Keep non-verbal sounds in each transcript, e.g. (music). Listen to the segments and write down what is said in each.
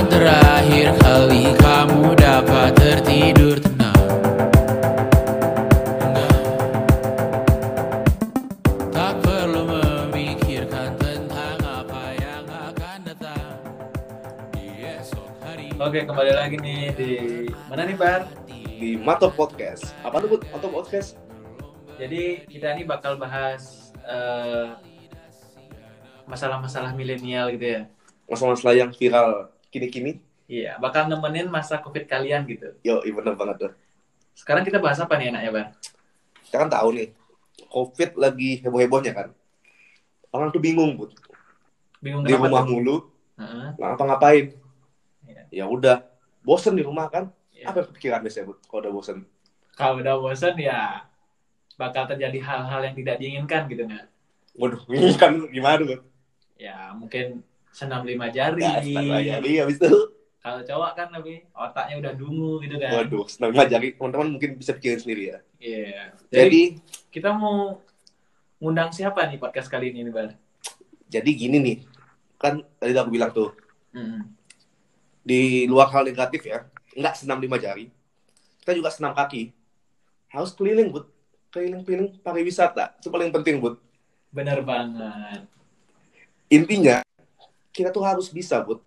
Kapan terakhir kali kamu dapat tertidur tenang? Enggak. Tak perlu memikirkan tentang apa yang akan datang di esok hari. Oke, kembali lagi nih di mana nih, Bar? di Mato Podcast. Apa tuh? Mato Podcast? Jadi kita ini bakal bahas eh, masalah-masalah milenial gitu ya. Masalah-masalah yang viral kini-kini. Iya, bakal nemenin masa Covid kalian gitu. Yo, iya bener banget tuh. Sekarang kita bahas apa nih enaknya, Bar? Kita kan tahu nih, COVID lagi heboh-hebohnya kan. Orang tuh bingung, Bud. Bingung Di rumah tuh? mulu, Heeh, nggak ngapa-ngapain. Iya. Ya udah, bosen di rumah kan. iya. Apa pikiran biasanya, Bud, kalau udah bosen? Kalau udah bosan ya bakal terjadi hal-hal yang tidak diinginkan gitu nggak? Waduh, ini (laughs) kan gimana, Bud? Ya mungkin senam lima jari. Ya, senang aja. Iya, habis itu. Kalau cowok kan lebih otaknya udah dungu gitu kan. Waduh, senang aja. Teman-teman mungkin bisa pikirin sendiri ya. Iya. Jadi, Jadi, kita mau ngundang siapa nih podcast kali ini nih, Bar? jadi gini nih. Kan tadi aku bilang tuh, Mm-mm. di luar hal negatif ya, nggak senam lima jari, kita juga senam kaki. Harus keliling, Bud. Keliling-keliling pariwisata. Itu paling penting, Bud. Bener banget. Intinya, kita tuh harus bisa, Bud,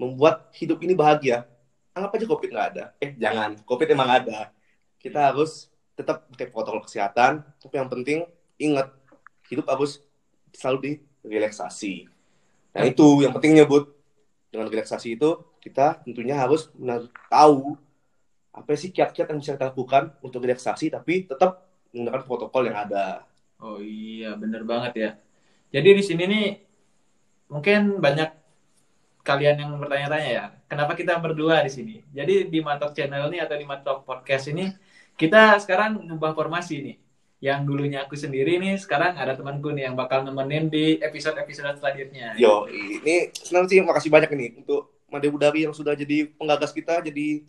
membuat hidup ini bahagia. Anggap aja COVID nggak ada. Eh, jangan. COVID emang ada. Kita harus tetap pakai protokol kesehatan. Tapi yang penting, ingat, hidup harus selalu direlaksasi. Nah, itu yang pentingnya, Bud. Dengan relaksasi itu, kita tentunya harus tahu apa sih kiat-kiat yang bisa kita lakukan untuk relaksasi, tapi tetap menggunakan protokol yang ada. Oh iya, bener banget ya. Jadi di sini nih mungkin banyak kalian yang bertanya-tanya ya, kenapa kita berdua di sini? Jadi di Matok Channel ini atau di Matok Podcast ini kita sekarang ngubah formasi nih. Yang dulunya aku sendiri nih, sekarang ada temanku nih yang bakal nemenin di episode-episode selanjutnya. Yo, ini senang sih, makasih banyak nih untuk Made Budari yang sudah jadi penggagas kita, jadi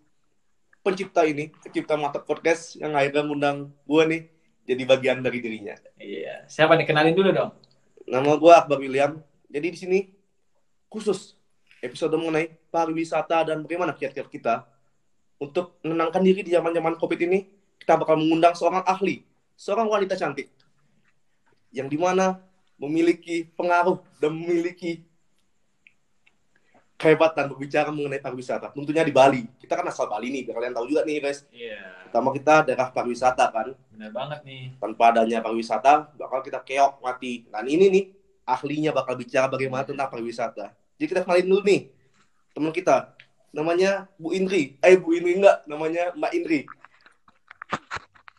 pencipta ini, pencipta mata podcast yang akhirnya ngundang gue nih jadi bagian dari dirinya. Iya. Siapa nih? Kenalin dulu dong. Nama gue Akbar William. Jadi di sini khusus episode mengenai pariwisata dan bagaimana kiat-kiat kita untuk menenangkan diri di zaman-zaman COVID ini. Kita bakal mengundang seorang ahli, seorang wanita cantik yang di mana memiliki pengaruh dan memiliki kehebatan berbicara mengenai pariwisata. Tentunya di Bali. Kita kan asal Bali nih, biar kalian tahu juga nih guys. Iya. Pertama kita daerah pariwisata kan. Bener banget nih. Tanpa adanya pariwisata, bakal kita keok mati. Dan ini nih, ahlinya bakal bicara bagaimana tentang pariwisata. Jadi kita kenalin dulu nih, teman kita. Namanya Bu Indri. Eh, Bu Indri enggak. Namanya Mbak Indri.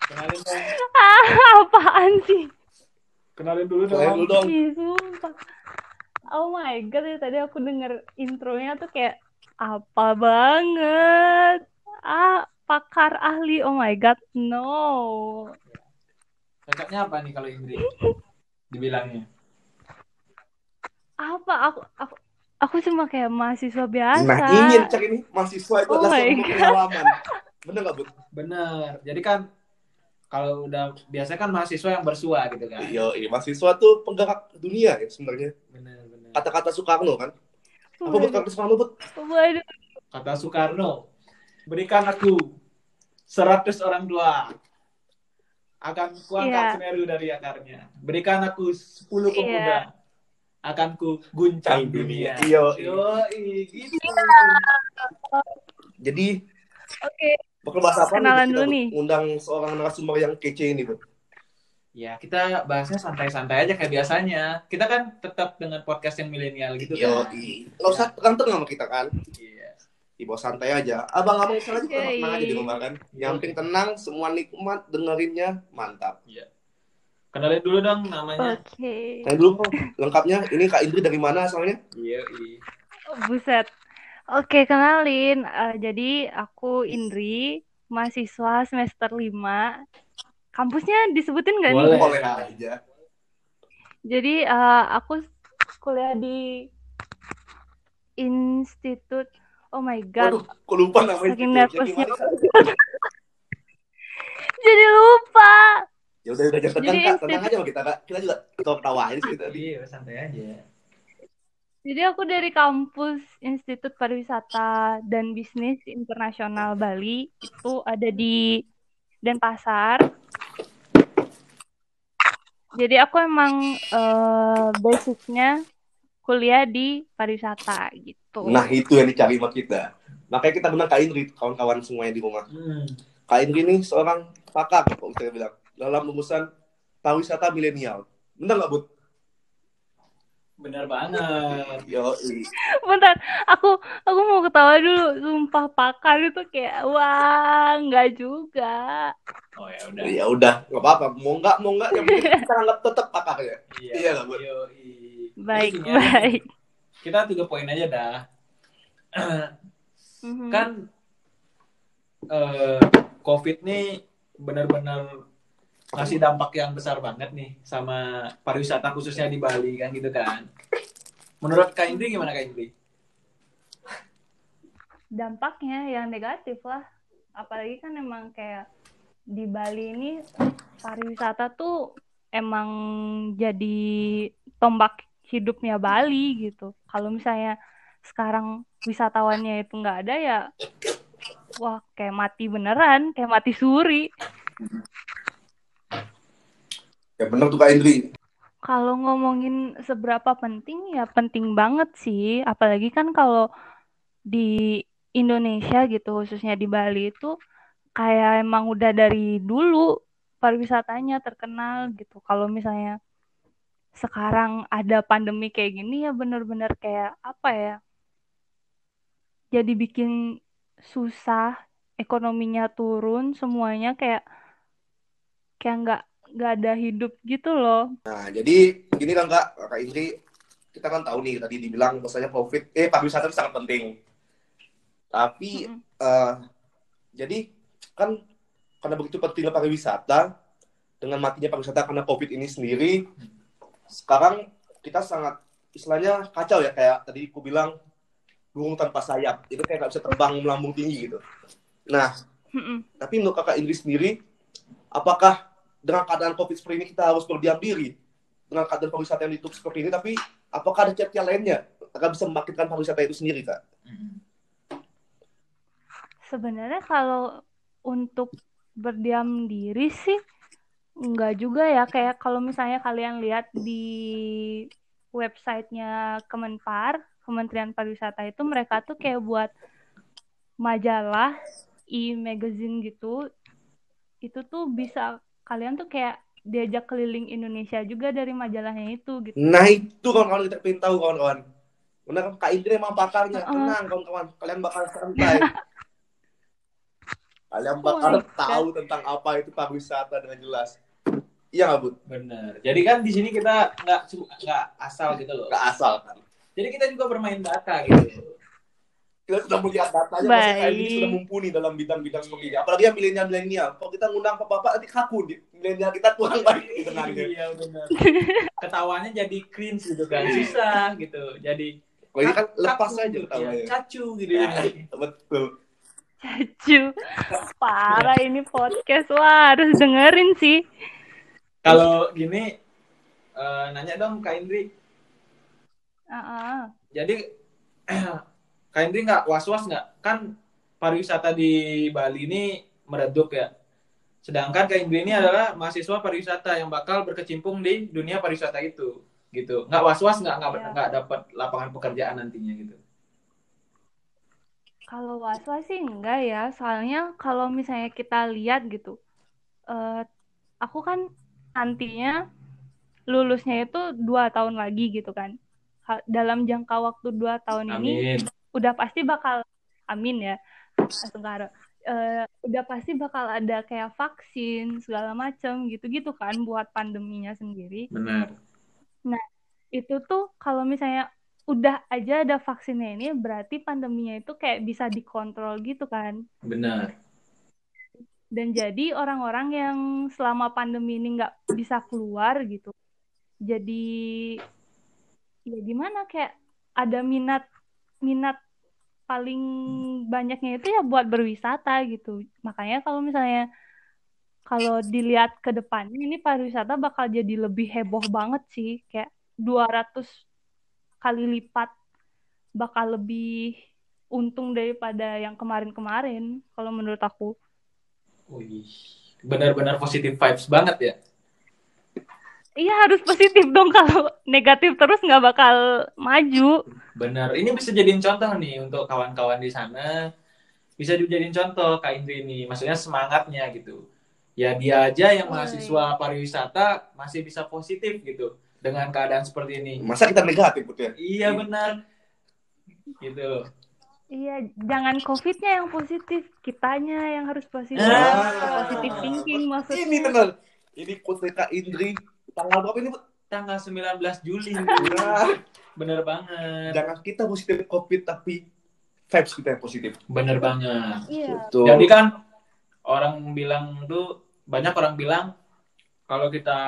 Kenalin dong. Ah, apaan sih? Kenalin dulu dong. Kenalin dulu dong. Oh my god, ya tadi aku denger intronya tuh kayak apa banget. Ah, pakar ahli. Oh my god, no. Cocoknya apa nih kalau Indri? Dibilangnya. Apa aku aku aku cuma kayak mahasiswa biasa. Nah, ingin cek ini mahasiswa itu Oh adalah God. pengalaman. (laughs) Bener nggak, Bu? Bener. Jadi kan kalau udah biasa kan mahasiswa yang bersua gitu kan. Iya, iya. Mahasiswa tuh penggerak dunia ya sebenarnya. Bener bener. Kata-kata Soekarno kan. Apa buat Waduh, kata Soekarno, Bu? waduh. Kata Soekarno, berikan aku 100 orang tua. Akan kuangkat Iya. Semeru dari akarnya. Berikan aku 10 Iya. pemuda. Akan ku guncang dunia. Iya, iya. Gitu. Jadi Oke, bakal bahas apa Kenalan nih? dulu Kita nih. undang seorang narasumber yang kece ini, Bu. Ya, kita bahasnya santai-santai aja kayak biasanya. Kita kan tetap dengan podcast yang milenial gitu Yo, kan. nggak usah tegang-tegang sama kita kan. Iya. Di bawah santai aja. Abang-abang aja Yoi. tenang aja di rumah kan. Yang penting tenang, semua nikmat, dengerinnya mantap. Kenalin dulu dong namanya. oke. Tanya dulu kok, lengkapnya. Ini Kak Indri dari mana asalnya? Iya, Oh, buset. Oke, kenalin. Eh, jadi aku Indri, mahasiswa semester 5. Kampusnya disebutin nggak nih? Boleh. Boleh aja. Jadi eh, aku kuliah di Institut Oh my God, Waduh, kok lupa namanya? saking nervousnya. (laughs) Jadi lupa. Ya udah udah jangan tegang Jadi kak, tenang aja kita kak. Kita juga ketawa ketawa aja sih tadi. Iya, santai aja. Jadi aku dari kampus Institut Pariwisata dan Bisnis Internasional Bali itu ada di Denpasar. Jadi aku emang eh, basicnya kuliah di pariwisata gitu. Nah itu yang dicari sama kita. Makanya kita undang Kak Indri, kawan-kawan semuanya di rumah. Hmm. Kak Indri ini seorang pakar, kok saya bilang, dalam urusan pariwisata milenial. Benar nggak, Bud? Bener banget. Yo, Bentar, aku aku mau ketawa dulu. Sumpah pakar itu kayak wah nggak juga. Oh ya udah. ya udah, nggak apa-apa. Mau nggak, mau nggak, yang penting kita anggap tetap pakar ya. Iya nggak, Bud? Yoi. Baik, aja. baik. Kita tiga poin aja dah. Mhm. kan eh, COVID nih benar-benar ngasih dampak yang besar banget nih sama pariwisata khususnya di Bali kan gitu kan. Menurut Kak Indri gimana Kak Indri? dampaknya yang negatif lah. Apalagi kan emang kayak di Bali ini pariwisata tuh emang jadi tombak hidupnya Bali gitu. Kalau misalnya sekarang wisatawannya itu nggak ada ya, wah kayak mati beneran, kayak mati suri. Ya benar tuh Kak Indri. Kalau ngomongin seberapa penting ya penting banget sih, apalagi kan kalau di Indonesia gitu khususnya di Bali itu kayak emang udah dari dulu pariwisatanya terkenal gitu. Kalau misalnya sekarang ada pandemi kayak gini ya bener-bener kayak apa ya? Jadi bikin susah, ekonominya turun, semuanya kayak kayak nggak nggak ada hidup gitu loh. Nah, jadi gini kan Kak, Kak Indri, kita kan tahu nih tadi dibilang bahwasanya COVID, eh pariwisata itu sangat penting. Tapi Mm-mm. eh, jadi kan karena begitu pentingnya pariwisata dengan matinya pariwisata karena COVID ini sendiri, sekarang kita sangat istilahnya kacau ya kayak tadi aku bilang burung tanpa sayap itu kayak nggak bisa terbang melambung tinggi gitu. Nah, Mm-mm. tapi menurut kakak Indri sendiri, apakah dengan keadaan COVID seperti ini kita harus berdiam diri? Dengan keadaan pariwisata yang ditutup seperti ini, tapi apakah ada cara lainnya agar bisa membangkitkan pariwisata itu sendiri, Kak? Sebenarnya kalau untuk berdiam diri sih enggak juga ya. Kayak kalau misalnya kalian lihat di websitenya Kemenpar, Kementerian Pariwisata itu mereka tuh kayak buat majalah, e-magazine gitu. Itu tuh bisa kalian tuh kayak diajak keliling Indonesia juga dari majalahnya itu gitu. Nah, itu kawan-kawan kita pengen tahu, kawan-kawan. Benar, Kak Indri emang pakarnya. Uh-uh. Tenang, kawan-kawan. Kalian bakal santai. (laughs) Kalian bakal Oh my God. tahu tentang apa itu pariwisata dengan jelas. Iya nggak, Bud? Bener. Jadi kan di sini kita nggak nggak asal gitu loh. Nggak asal, kan? Jadi kita juga bermain data gitu. Kita sudah melihat datanya bahwa Baik. KM ini sudah mumpuni dalam bidang-bidang seperti ini. Apalagi yang milenial-milenial. Kalau kita ngundang bapak-bapak nanti kaku. di- Milenial kita kurang baik di tengahnya. Iya benar. (laughs) Ketawanya jadi cringe gitu kan, susah gitu. Jadi Kalau ini kan lepas gitu aja ya, ketawanya. Cacu gitu Ya, betul. Cacu. Parah ini podcast. Wah, harus dengerin sih. Kalau gini eh, nanya dong Kak Indri. Ah, ah. Jadi (clears throat) Kak Indri nggak was-was nggak? Kan pariwisata di Bali ini meredup ya. Sedangkan Kak Indri ini adalah mahasiswa pariwisata yang bakal berkecimpung di dunia pariwisata itu, gitu. Nggak was-was nggak nggak nggak dapat lapangan pekerjaan nantinya gitu. Kalau was-was sih enggak ya, soalnya kalau misalnya kita lihat gitu, eh aku kan nantinya lulusnya itu dua tahun lagi gitu kan. Dalam jangka waktu dua tahun ini Amin. Udah pasti bakal, amin ya, langsung karo. Eh, udah pasti bakal ada kayak vaksin segala macam gitu-gitu kan buat pandeminya sendiri. Benar. Itu tuh kalau misalnya udah aja ada vaksinnya ini berarti pandeminya itu kayak bisa dikontrol gitu kan. Benar. Dan jadi orang-orang yang selama pandemi ini nggak bisa keluar gitu, jadi ya gimana kayak ada minat minat paling banyaknya itu ya buat berwisata gitu. Makanya kalau misalnya kalau dilihat ke depannya ini pariwisata bakal jadi lebih heboh banget sih, kayak 200 kali lipat bakal lebih untung daripada yang kemarin-kemarin kalau menurut aku. Wih, benar-benar positif vibes banget ya. Iya harus positif dong (laughs) kalau negatif terus nggak bakal maju. Benar. Ini bisa jadiin contoh nih untuk kawan-kawan di sana. Bisa dijadiin contoh Kak Indri ini. Maksudnya semangatnya gitu. Ya dia aja yang mahasiswa pariwisata masih bisa positif gitu dengan keadaan seperti ini. Masa kita negatif, Put ya? Iya benar. Gitu. Iya, jangan COVID-nya yang positif, kitanya yang harus positif. Ah. Positive thinking maksudnya. Ini benar. Ini quote Kak Indri. Tanggal berapa ini? Tanggal 19 Juli. (laughs) Bener banget. jangan kita positif COVID, tapi vibes kita yang positif. Bener banget. Iya. Betul. Jadi kan orang bilang tuh banyak orang bilang kalau kita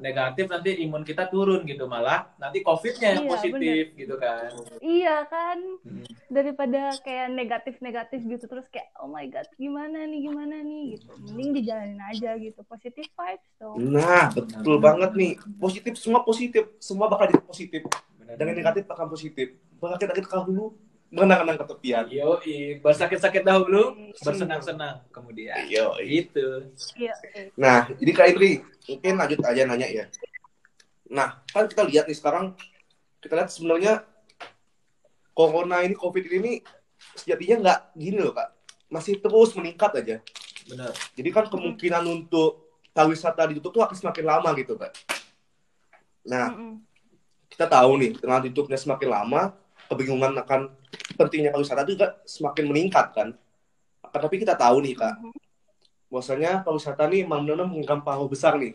negatif nanti imun kita turun gitu malah nanti covidnya yang Iya, positif gitu kan. Iya kan, Hmm. daripada kayak negatif-negatif gitu terus kayak oh my god gimana nih gimana nih gitu. Mending dijalanin aja gitu, positive vibes dong. Nah, betul banget nih. Positif, semua positif. Semua bakal jadi positif. Bener. Dan yang negatif bakal positif. Bakal kita kita dulu mengenang-enang ke tepian. Yo, bersakit-sakit dahulu, bersenang-senang kemudian. Yo, Itu. Nah, jadi Kak Indri, mungkin lanjut aja nanya ya. Nah, kan kita lihat nih sekarang, kita lihat sebenarnya Corona ini, COVID ini sejatinya nggak gini loh Kak. Masih terus meningkat aja. Benar. Jadi kan kemungkinan untuk pariwisata ditutup tuh akan semakin lama gitu Kak. Nah, Mm-mm. kita tahu nih, dengan tutupnya semakin lama, kebingungan akan pentingnya pariwisata itu juga semakin meningkat kan. Akan tapi kita tahu nih Kak, bahwasanya pariwisata nih memang memegang pengaruh besar nih,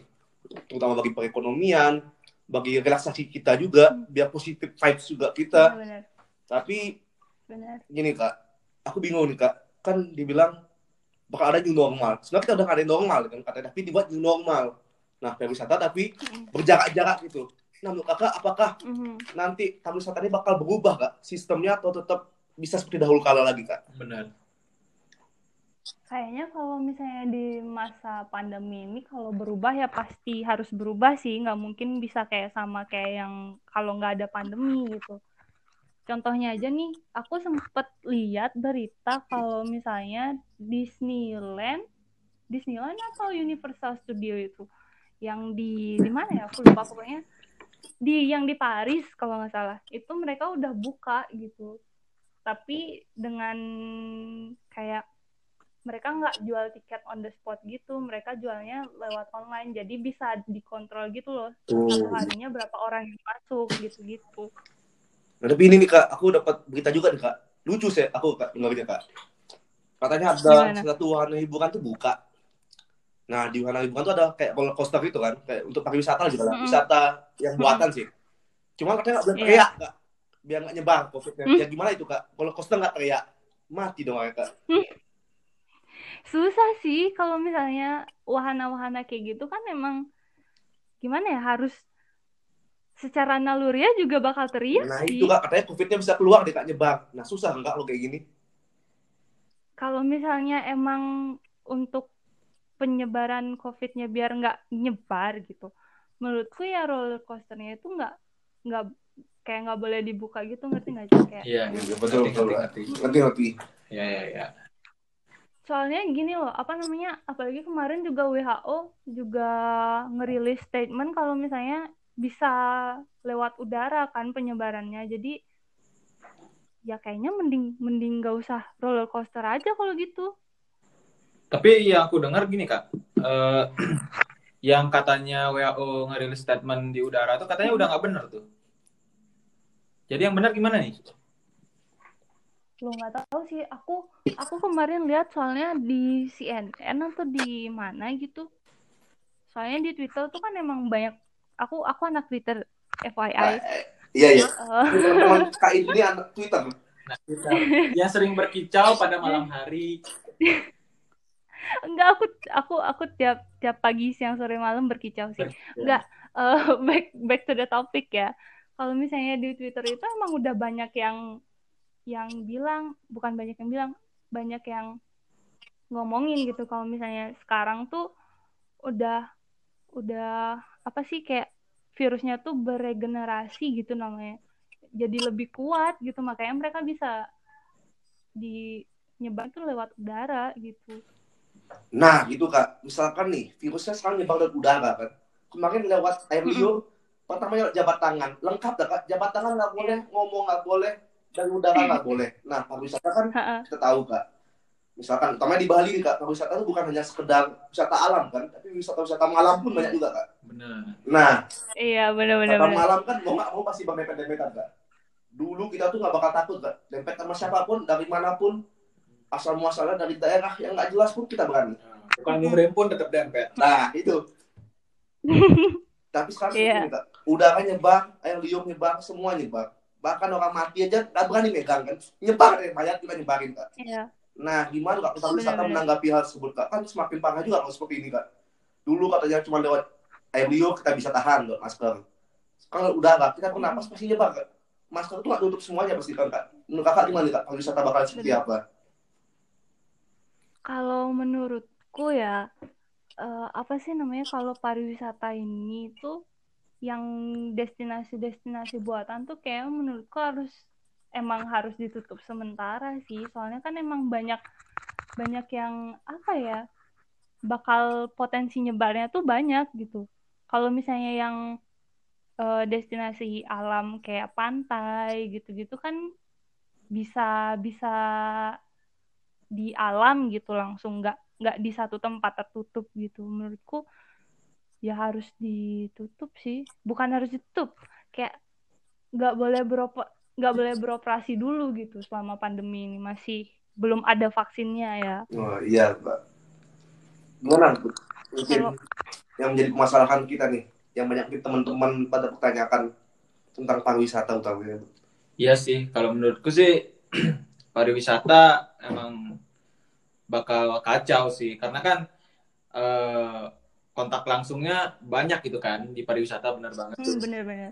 terutama bagi perekonomian, bagi relaksasi kita juga, biar positif vibes juga kita. Benar, Tapi benar. gini Kak, aku bingung nih Kak, kan dibilang bakal ada new normal. Sebenarnya kita udah ada normal kan, katanya, tapi dibuat new normal. Nah, pariwisata tapi berjarak-jarak gitu. Nah, menurut kakak, apakah Mhm. nanti pariwisata ini bakal berubah kak sistemnya atau tetap bisa seperti dahulu kala lagi kak? Benar. Kayaknya kalau misalnya di masa pandemi ini kalau berubah ya pasti harus berubah sih, nggak mungkin bisa kayak sama kayak yang kalau nggak ada pandemi gitu. Contohnya aja nih, aku sempet lihat berita kalau misalnya Disneyland, Disneyland atau Universal Studio itu, yang di di mana ya? Aku lupa pokoknya di yang di Paris kalau nggak salah, itu mereka udah buka gitu. Tapi dengan kayak mereka nggak jual tiket on the spot gitu, mereka jualnya lewat online, jadi bisa dikontrol gitu loh. Satu harinya berapa orang yang masuk gitu-gitu. Nah, tapi ini nih kak, aku dapat berita juga nih kak, lucu sih aku kak dengarnya kak. Katanya ada Gimana? satu wahana hiburan tuh buka. Nah di wahana hiburan tuh ada kayak roller coaster gitu kan, kayak untuk pariwisata juga lah, Mm-mm. wisata yang buatan sih. Cuma katanya nggak boleh Iya. teriak kak, biar nggak nyebar covidnya. Hmm. Ya gimana itu kak? Roller coaster nggak teriak, mati dong kak. Susah sih kalau misalnya wahana-wahana kayak gitu kan emang gimana ya harus secara naluriah juga bakal teriak Nah sih. itu kak, katanya covidnya bisa keluar deh kak nyebar. Nah susah nggak lo kayak gini? Kalau misalnya emang untuk penyebaran COVID-nya biar nggak nyebar gitu, menurutku ya roller coasternya itu nggak nggak kayak nggak boleh dibuka gitu ngerti nggak sih kayak Iya, Iya, betul, betul, ngerti, ngerti. Ngerti ngerti. Iya, iya, iya. soalnya gini loh apa namanya apalagi kemarin juga WHO juga ngerilis statement kalau misalnya bisa lewat udara kan penyebarannya jadi ya kayaknya mending mending nggak usah roller coaster aja kalau gitu Tapi yang aku dengar gini kak, eh, (clears throat) yang katanya WHO ngerilis statement di udara tuh katanya udah nggak bener tuh. Jadi yang benar gimana nih? lo nggak tahu sih aku aku kemarin lihat soalnya di CNN atau di mana gitu soalnya di Twitter tuh kan emang banyak aku aku anak Twitter FYI Iya iya. (laughs) Eh, Teman-teman kak ini anak Twitter. Nah, yang sering berkicau pada malam hari. (laughs) enggak aku aku aku tiap tiap pagi siang sore malam berkicau sih Enggak, eh, (laughs) back back to the topic ya. Kalau misalnya di Twitter itu emang udah banyak yang yang bilang, bukan banyak yang bilang, banyak yang ngomongin gitu kalau misalnya sekarang tuh udah udah apa sih kayak virusnya tuh beregenerasi gitu namanya. jadi lebih kuat gitu makanya mereka bisa di nyebar tuh lewat udara gitu Nah, gitu kak. Misalkan nih, virusnya sekarang nyebar dari udara kan. Kemarin lewat air liur, pertamanya jabat tangan. Lengkap dah kak. Jabat tangan nggak boleh, ngomong nggak boleh, dan udara nggak boleh. Nah, pariwisata kan kita tahu kak. Misalkan, utamanya di Bali nih kak, pariwisata itu bukan hanya sekedar wisata alam kan, tapi wisata-wisata malam pun banyak juga kak. Benar. Nah, iya benar-benar wisata benar malam kan mau nggak mau pasti berdempet-dempetan kak. Dulu kita tuh nggak bakal takut kak. Dempet sama siapa pun, dari mana pun, asal muasalnya dari daerah yang nggak jelas pun kita berani. Bukan murim pun tetap dempet. Nah, itu. (laughs) Tapi sekarang ini, Kak. Udara nyebar, air liur nyebar, semua nyebar. Bahkan orang mati aja nggak berani megang kan. Nyebar deh, mayat kita nyebarin, Kak. iya Nah, gimana Kak pariwisata Benar-benar. menanggapi hal tersebut, Kak? Kan semakin parah juga kalau seperti ini, Kak. Dulu katanya cuma lewat air liur kita bisa tahan lewat masker. Kalau udara, kita pun napas pasti nyebar, Kak. Masker itu nggak tutup semuanya pasti kan, Kak. Menurut Kakak gimana, Kak? Pariwisata bakal seperti apa? Kalau menurutku ya, eh, apa sih namanya kalau pariwisata ini tuh yang destinasi-destinasi buatan tuh kayak menurutku harus emang harus ditutup sementara sih. Soalnya kan emang banyak banyak yang apa ya bakal potensi nyebarnya tuh banyak gitu. Kalau misalnya yang eh, destinasi alam kayak pantai gitu-gitu kan bisa bisa di alam gitu langsung nggak nggak di satu tempat tertutup gitu menurutku ya harus ditutup sih bukan harus ditutup kayak nggak boleh beroper nggak boleh beroperasi dulu gitu selama pandemi ini masih belum ada vaksinnya ya Oh, iya, Mbak. Gimana? Mungkin yang menjadi permasalahan kita nih, yang banyak teman-teman pada pertanyakan tentang pariwisata utamanya. Iya sih, kalau menurutku sih (clears throat) pariwisata emang bakal kacau sih, karena kan eh, kontak langsungnya banyak gitu kan di pariwisata benar banget. hmm, bener-bener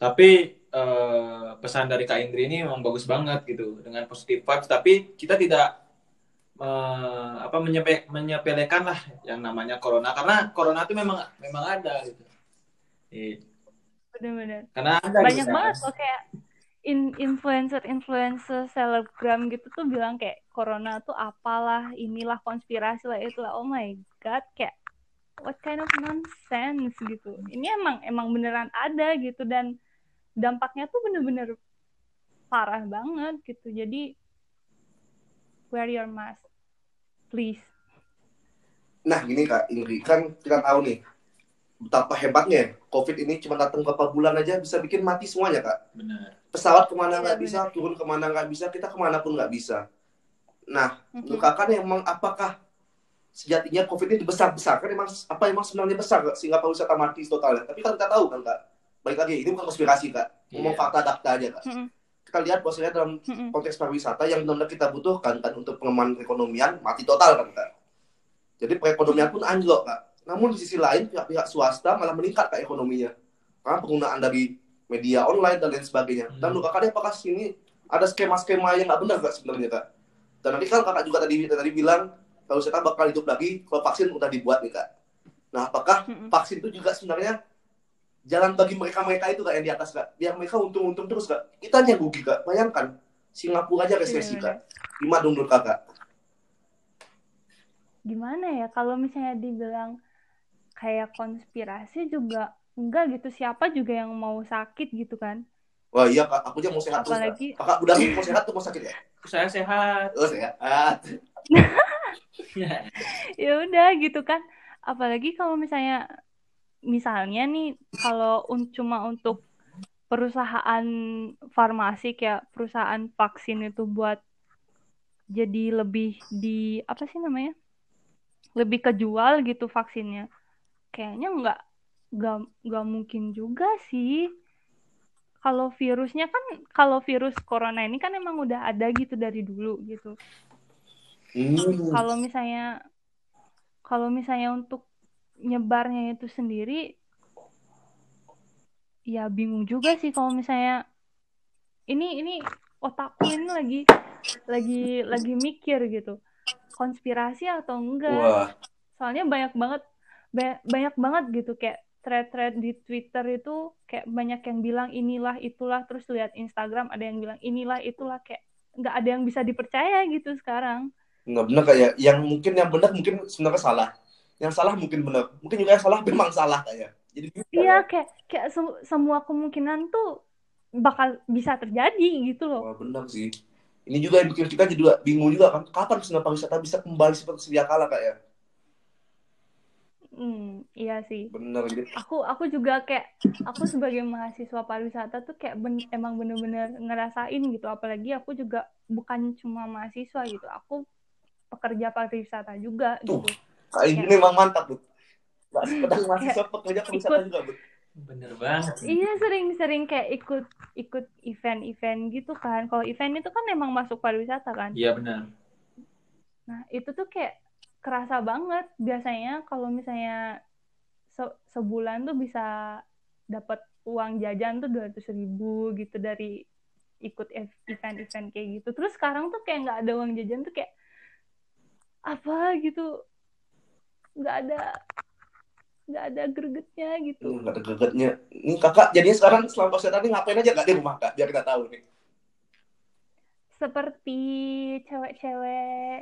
Tapi eh, pesan dari Kak Indri ini memang bagus banget gitu dengan positive vibes. Tapi kita tidak eh, apa menyepe, menyepelekan lah yang namanya corona karena corona itu memang memang ada gitu. Iya. bener-bener Karena ada banyak gitu kan. banget loh kayak in influencer influencer selebgram gitu tuh bilang kayak corona tuh apalah inilah konspirasi lah itulah oh my god kayak what kind of nonsense gitu ini emang emang beneran ada gitu dan dampaknya tuh bener-bener parah banget gitu jadi wear your mask please Nah, gini Kak Indri, kan kita tahu nih betapa hebatnya COVID ini cuma datang beberapa bulan aja bisa bikin mati semuanya Kak. Benar. Pesawat ke mana Iya, nggak bisa, turun ke mana nggak bisa, kita ke mana pun nggak bisa. Nah, Mhm. Kakak nih, emang apakah sejatinya COVID ini dibesar-besarkan emang apa emang sebenarnya besar sehingga pariwisata mati totalnya? Tapi kan kita tahu kan Kak, baik lagi ini bukan konspirasi Kak, ngomong Iya. fakta-fakta aja Kak. Kita lihat bahwasanya dalam konteks pariwisata yang benar-benar kita butuhkan kan untuk pengembangan perekonomian mati total kan Kak. Jadi perekonomian pun anjlok Kak. Namun di sisi lain pihak-pihak swasta malah meningkat Kak ekonominya. Karena penggunaan dari media online dan lain sebagainya. Dan Hmm. menurut Kakak nih, apakah sini ada skema-skema yang nggak benar Kak sebenarnya Kak? Dan nanti kan Kakak juga tadi tadi bilang pariwisata bakal hidup lagi kalau vaksin udah dibuat nih Kak. Nah, apakah vaksin itu juga sebenarnya jalan bagi mereka-mereka itu Kak yang di atas Kak? Biar mereka untung-untung terus Kak. Kita yang rugi Kak. Bayangkan Singapura aja resesi Bener-bener. Kak. Gimana menurut Kakak? gimana ya kalau misalnya dibilang kayak konspirasi juga enggak gitu siapa juga yang mau sakit gitu kan Wah iya Kak, aku aja mau sehat terus Kak. apalagi Kakak udah mau sehat tuh mau sakit ya? Saya sehat. Oh sehat. (laughs) ya udah gitu kan apalagi kalau misalnya misalnya nih kalau un- cuma untuk perusahaan farmasi kayak perusahaan vaksin itu buat jadi lebih di apa sih namanya lebih kejual gitu vaksinnya kayaknya nggak nggak nggak mungkin juga sih. Kalau virusnya kan kalau virus corona ini kan emang udah ada gitu dari dulu gitu. Hmm. kalau misalnya kalau misalnya untuk nyebarnya itu sendiri ya bingung juga sih kalau misalnya ini ini otakku ini lagi lagi lagi mikir gitu konspirasi atau enggak. Wah, soalnya banyak banget ba- banyak banget gitu kayak thread-thread di Twitter itu kayak banyak yang bilang inilah itulah terus lihat Instagram ada yang bilang inilah itulah kayak nggak ada yang bisa dipercaya gitu sekarang. Nggak bener kayak yang mungkin yang benar mungkin sebenarnya salah. Yang salah mungkin benar mungkin juga yang salah (laughs) memang salah kayak. Jadi iya kayak kayak se- semua kemungkinan tuh bakal bisa terjadi gitu loh. Wah, benar sih. Ini juga yang bikin kita juga bingung juga kan. Kapan sebenarnya pariwisata bisa kembali seperti sedia kala kayak hmm iya sih bener gitu aku aku juga kayak aku sebagai mahasiswa pariwisata tuh kayak ben- emang bener-bener ngerasain gitu apalagi aku juga bukan cuma mahasiswa gitu aku pekerja pariwisata juga Tuh. gitu kayak Ya. gini memang mantap bu (laughs) sekedar mahasiswa pekerja pariwisata ikut. juga bu Bener banget. iya sering-sering kayak ikut ikut event-event gitu kan kalau event itu kan emang masuk pariwisata kan Iya benar. nah itu tuh kayak kerasa banget. Biasanya kalau misalnya se- sebulan tuh bisa dapat uang jajan tuh dua ribu gitu dari ikut ev- event-event kayak gitu. Terus sekarang tuh kayak nggak ada uang jajan tuh kayak apa? gitu. Nggak ada nggak ada gregetnya gitu. Hmm, nggak ada gegetnya ini kakak jadinya sekarang selama pariwisata ini ngapain aja gak di rumah kak? Biar kita tahu nih. Seperti cewek-cewek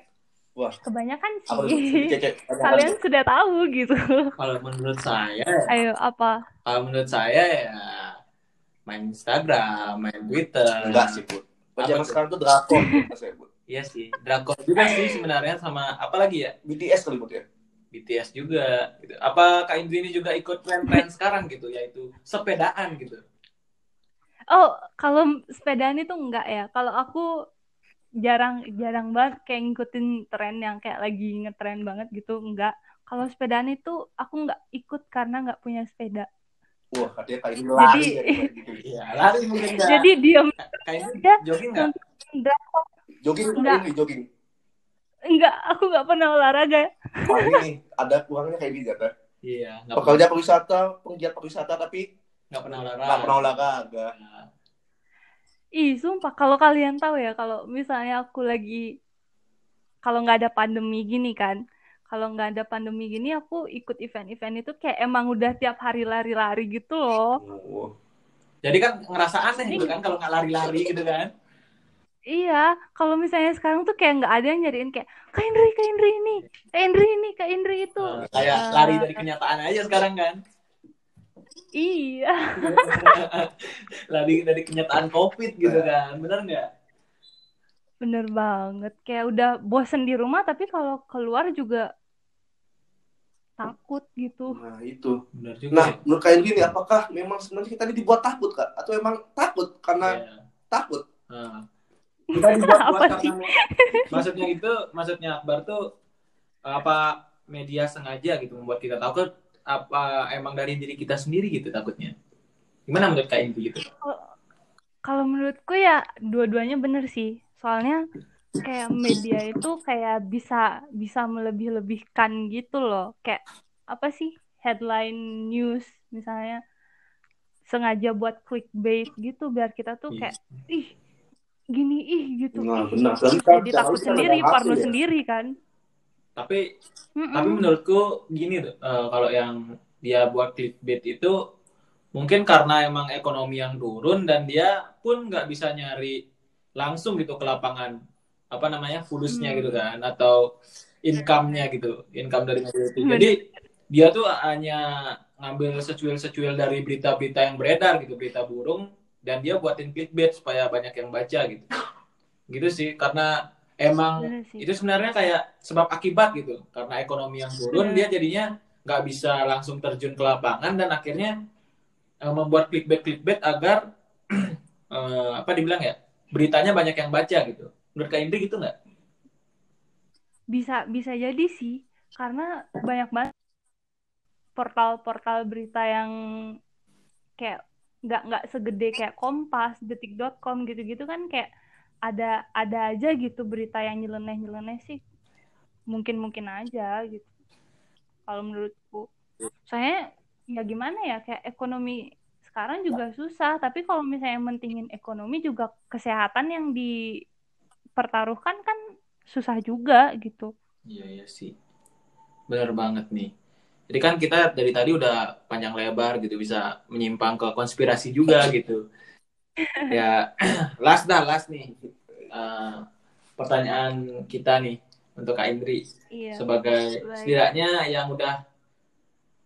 Wah. kebanyakan sih kalian sudah tahu gitu Kalau menurut saya, ayo apa kalau menurut saya ya main Instagram, main Twitter. enggak sih bu zaman tuh? sekarang tuh drakor Iya sih, drakor juga sih sebenarnya sama apa lagi ya? BTS kali bu ya BTS juga gitu. Apa Kak Indri ini juga ikut tren-tren sekarang gitu yaitu sepedaan gitu. Oh, kalau sepedaan itu enggak ya. Kalau aku jarang jarang banget kayak ngikutin tren yang kayak lagi ngetren banget gitu, enggak. Kalau sepedaan itu aku enggak ikut karena enggak punya sepeda. wah katanya kayak ini lari Jadi- ya, gitu. (laughs) Iya, lari mungkin enggak. Jadi diem Kak Indri Ya, jogging enggak? enggak, jogging Enggak. ini jogging enggak, aku enggak pernah olahraga. Wah, ini ada uangnya kayak gini kata Iya, enggak pekerja pariwisata penggiat pariwisata tapi enggak pernah olahraga. nggak pernah olahraga Ih, sumpah kalau kalian tahu ya, kalau misalnya aku lagi kalau nggak ada pandemi gini kan, kalau nggak ada pandemi gini aku ikut event-event itu kayak emang udah tiap hari lari-lari gitu loh. oh. Jadi kan ngerasa aneh gitu kan kalau nggak lari-lari gitu kan. Iya, kalau misalnya sekarang tuh kayak nggak ada yang nyariin kayak Kak Indri, Kak Indri ini, Kak Indri ini, Kak Indri itu. Eh, kayak Eh, lari dari kenyataan aja sekarang kan. Iya, (laughs) lari dari kenyataan Covid gitu kan. Bener nggak? bener banget. Kayak udah bosen di rumah, tapi kalau keluar juga takut gitu. nah itu Bener juga. nah menurut kalian gini apakah memang sebenarnya kita ini dibuat takut kak atau emang takut karena Iya. takut Nah. Kita dibuat buat Apa sih? karena maksudnya itu maksudnya Akbar tuh apa media sengaja gitu membuat kita takut apa emang dari diri kita sendiri gitu takutnya. Gimana menurut Kak Indri gitu? Kalau menurutku ya dua-duanya bener sih. Soalnya kayak media itu kayak bisa bisa melebih-lebihkan gitu loh. Kayak apa sih headline news misalnya sengaja buat clickbait gitu biar kita tuh Iya. kayak ih gini ih gitu. nah benar kan Jadi jangan takut sendiri, parno ya. sendiri kan. Tapi Mm-mm. Tapi menurutku gini tuh, eh, kalau yang dia buat clickbait itu mungkin karena emang ekonomi yang turun dan dia pun nggak bisa nyari langsung gitu ke lapangan apa namanya fulusnya Hmm. gitu kan atau income-nya gitu, income dari media itu. Jadi dia tuh hanya ngambil secuil-secuil dari berita-berita yang beredar gitu, berita burung dan dia buatin clickbait supaya banyak yang baca gitu. Gitu sih karena emang sih. itu sebenarnya kayak sebab akibat gitu karena ekonomi yang turun dia jadinya nggak bisa langsung terjun ke lapangan dan akhirnya eh, membuat clickbait clickbait agar (clears throat) eh, apa dibilang ya beritanya banyak yang baca gitu menurut Kak Indri gitu nggak? Bisa bisa jadi sih karena banyak banget portal-portal berita yang kayak nggak nggak segede kayak Kompas, Detik.com gitu-gitu kan kayak ada ada aja gitu berita yang nyeleneh-nyeleneh sih. Mungkin-mungkin aja gitu kalau menurutku. Saya ya gimana ya kayak ekonomi sekarang juga susah tapi kalau misalnya mentingin ekonomi juga kesehatan yang dipertaruhkan kan susah juga gitu. Iya iya sih. Benar banget nih. Jadi kan kita dari tadi udah panjang lebar gitu bisa menyimpang ke konspirasi juga (laughs) gitu. Ya (clears throat) last dah last nih Eh, pertanyaan kita nih untuk Kak Indri Iya. sebagai Baik. setidaknya yang udah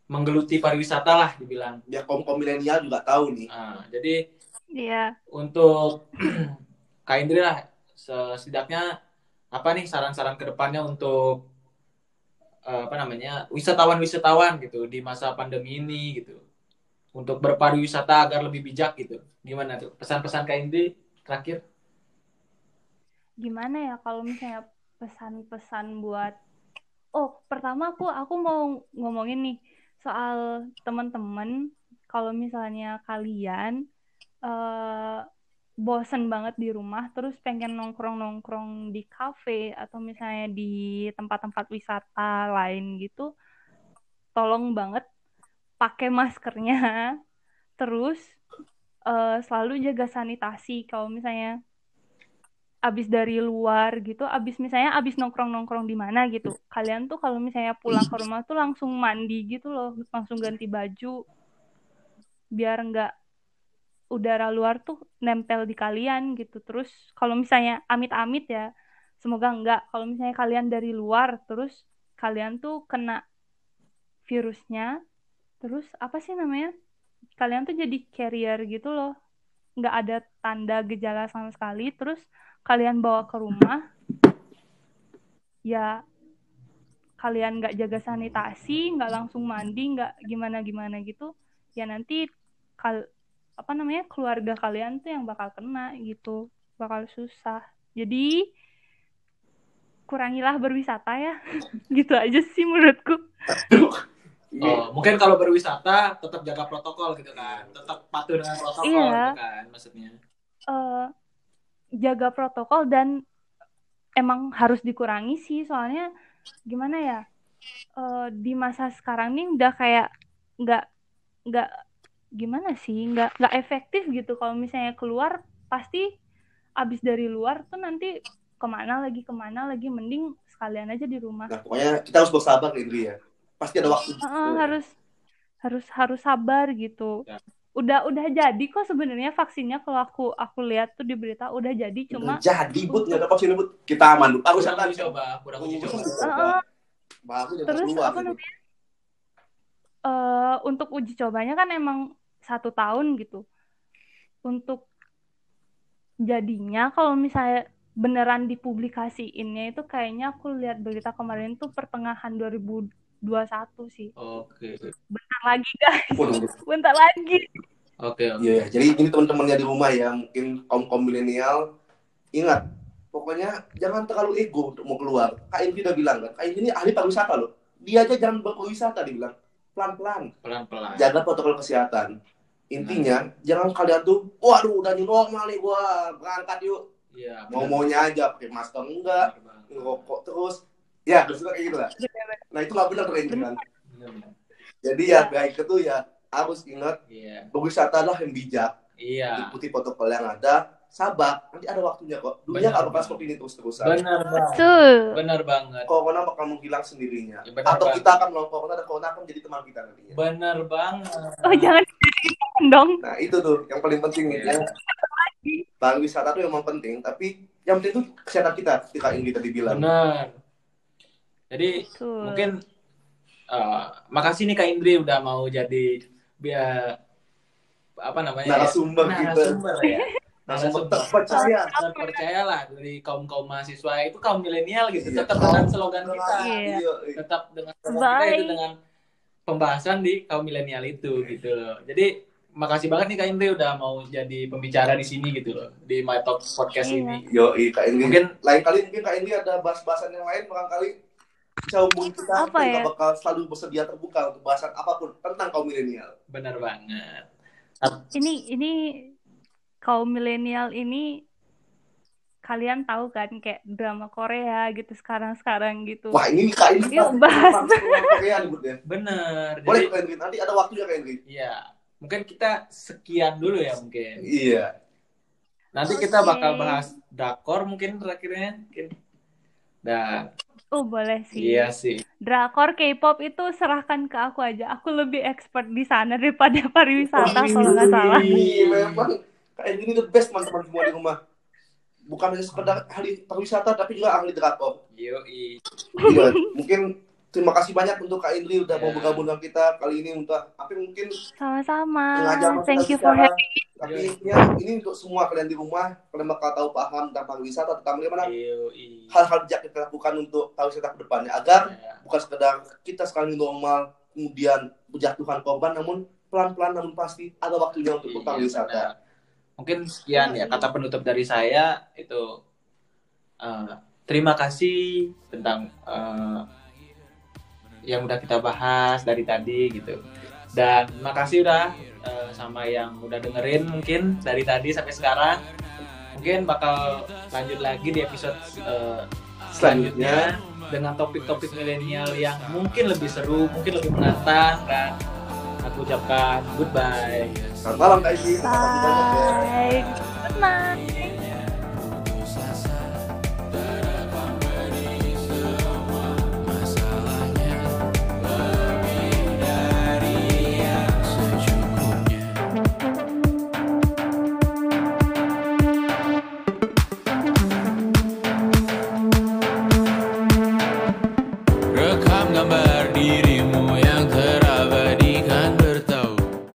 menggeluti pariwisata lah dibilang. Biar kaum kaum milenial juga tahu nih. Nah, jadi Iya. untuk (clears throat) Kak Indri lah setidaknya apa nih saran-saran ke depannya untuk eh, apa namanya wisatawan-wisatawan gitu di masa pandemi ini gitu untuk berpariwisata agar lebih bijak gitu. Gimana tuh? Pesan-pesan Kak Indri terakhir? Gimana ya kalau misalnya pesan-pesan buat Oh, pertama aku aku mau ngomongin nih soal teman-teman. Kalau misalnya kalian eh bosen banget di rumah terus pengen nongkrong-nongkrong di kafe atau misalnya di tempat-tempat wisata lain gitu, tolong banget pakai maskernya. (laughs) Terus eh, selalu jaga sanitasi kalau misalnya abis dari luar gitu, abis misalnya abis nongkrong-nongkrong di mana gitu. Kalian tuh kalau misalnya pulang ke rumah tuh langsung mandi gitu loh, langsung ganti baju biar nggak udara luar tuh nempel di kalian gitu. Terus kalau misalnya amit-amit ya, semoga enggak. Kalau misalnya kalian dari luar terus kalian tuh kena virusnya, terus apa sih namanya? Kalian tuh jadi carrier gitu loh. Nggak ada tanda gejala sama sekali, terus kalian bawa ke rumah, ya kalian nggak jaga sanitasi, nggak langsung mandi, nggak gimana-gimana gitu, ya nanti kal apa namanya keluarga kalian tuh yang bakal kena gitu, bakal susah. Jadi kurangilah berwisata ya, (laughs) gitu aja sih menurutku. Oh, mungkin kalau berwisata tetap jaga protokol gitu kan. Tetap patuh dengan protokol Iya. gitu kan maksudnya. Eh jaga protokol dan emang harus dikurangi sih. Soalnya gimana ya eh di masa sekarang nih udah kayak nggak nggak gimana sih nggak nggak efektif gitu. Kalau misalnya keluar pasti abis dari luar tuh nanti ke mana lagi ke mana lagi mending sekalian aja di rumah. Nah, pokoknya kita harus bersabar Indri ya. Pasti ada waktu. Heeh, harus harus harus sabar gitu Ya. udah udah jadi kok sebenarnya vaksinnya kalau aku aku lihat tuh di berita udah jadi cuma Jadi, Bud, nggak ada vaksin, Bud. Kita aman, ada uji coba kurang uji coba. Baru jangan Terus keluar. apa gitu. namanya? eh untuk uji cobanya kan emang satu tahun gitu. Untuk jadinya kalau misalnya beneran dipublikasiinnya itu kayaknya aku lihat berita kemarin tuh pertengahan 2021 sih. oke Bentar lagi guys, (laughs) bentar lagi. oke oke Iya, jadi ini teman-temannya di rumah ya, mungkin kaum kaum milenial, ingat, pokoknya jangan terlalu ego untuk mau keluar. Kak Indri udah bilang kan, Kak ini ahli pariwisata loh. Dia aja jangan berpariwisata, dia bilang. Pelan-pelan, pelan pelan jaga protokol kesehatan. Intinya, jangan kalian tuh, waduh udah new normal nih gua, berangkat yuk. iya Mau maunya aja, pakai masker enggak, ngerokok terus. Ya, terus kayak gitu lah. Nah itu nggak benar kan. Benar, benar. Jadi ya, baik itu ya harus ingat, iya berwisata lah yang bijak. iya ikuti protokol yang ada, sabar, nanti ada waktunya kok. Dunia nggak bakal seperti ini terus-terusan. benar banget Betul. benar banget Corona bakal menghilang sendirinya. Ya, Atau banget. kita akan melawan corona dan corona akan menjadi teman kita nantinya. benar banget Oh jangan dong. Nah itu tuh yang paling penting nih. Iya. Ya. Pariwisata tuh emang penting, tapi yang penting tuh kesehatan kita, ketika ini tadi bilang. benar jadi Betul. mungkin eh, makasih nih Kak Indri udah mau jadi biar apa namanya ya? Narasumber kita. narasumber ya (laughs) Narasumber terpercaya. terpercaya lah dari kaum kaum mahasiswa itu kaum milenial gitu Iya, tetap kaum dengan slogan kita Iya. Iya. tetap dengan slogan kita itu dengan pembahasan di kaum milenial itu gitu loh jadi makasih banget nih Kak Indri udah mau jadi pembicara di sini gitu loh di My Talk podcast Iya. ini Yo, Kak Indri. Mungkin- lain kali mungkin Kak Indri ada bahas-bahasan yang lain barangkali bisa hubungi kita Apa kita ya? bakal selalu bersedia terbuka untuk bahasan apa pun tentang kaum milenial. benar banget Ini ini kaum milenial ini kalian tahu kan kayak drama Korea gitu sekarang-sekarang gitu. Wah ini Kak Indri Yuk, bahas. Korea ya. benar Boleh jadi Kak Indri, nanti ada waktunya Kak Indri. Iya, mungkin kita sekian dulu ya mungkin. Iya. Nanti kita bakal bahas dakor mungkin terakhirnya. Mungkin. Dan Oh, boleh sih. iya sih. Drakor K-pop itu serahkan ke aku aja. Aku lebih expert di sana daripada (laughs) pariwisata kalau nggak salah. Memang kayak gini the best teman-teman semua di rumah. Bukan hanya sekedar ahli pariwisata tapi juga ahli drakor. Yoi. Iya, mungkin terima kasih banyak untuk Kak Indri udah mau Ya. bergabung dengan kita kali ini untuk tapi mungkin Sama-sama. Thank you for having Tapi ya, ini untuk semua kalian di rumah, kalian bakal tahu paham tentang pariwisata, tentang bagaimana hal-hal bijak kita lakukan untuk pariwisata ke depannya agar Ya. bukan sekedar kita ini normal kemudian berjatuhan korban namun pelan-pelan namun pasti ada waktunya untuk Iya, berpariwisata. benar. Mungkin sekian ya kata penutup dari saya itu eh, terima kasih tentang eh, yang udah kita bahas dari tadi gitu. Dan makasih udah eh, sama yang udah dengerin mungkin dari tadi sampai sekarang. Mungkin bakal lanjut lagi di episode eh, selanjutnya dengan topik-topik milenial yang mungkin lebih seru, mungkin lebih menantang dan aku ucapkan goodbye. Selamat malam ya. Bye. Good night.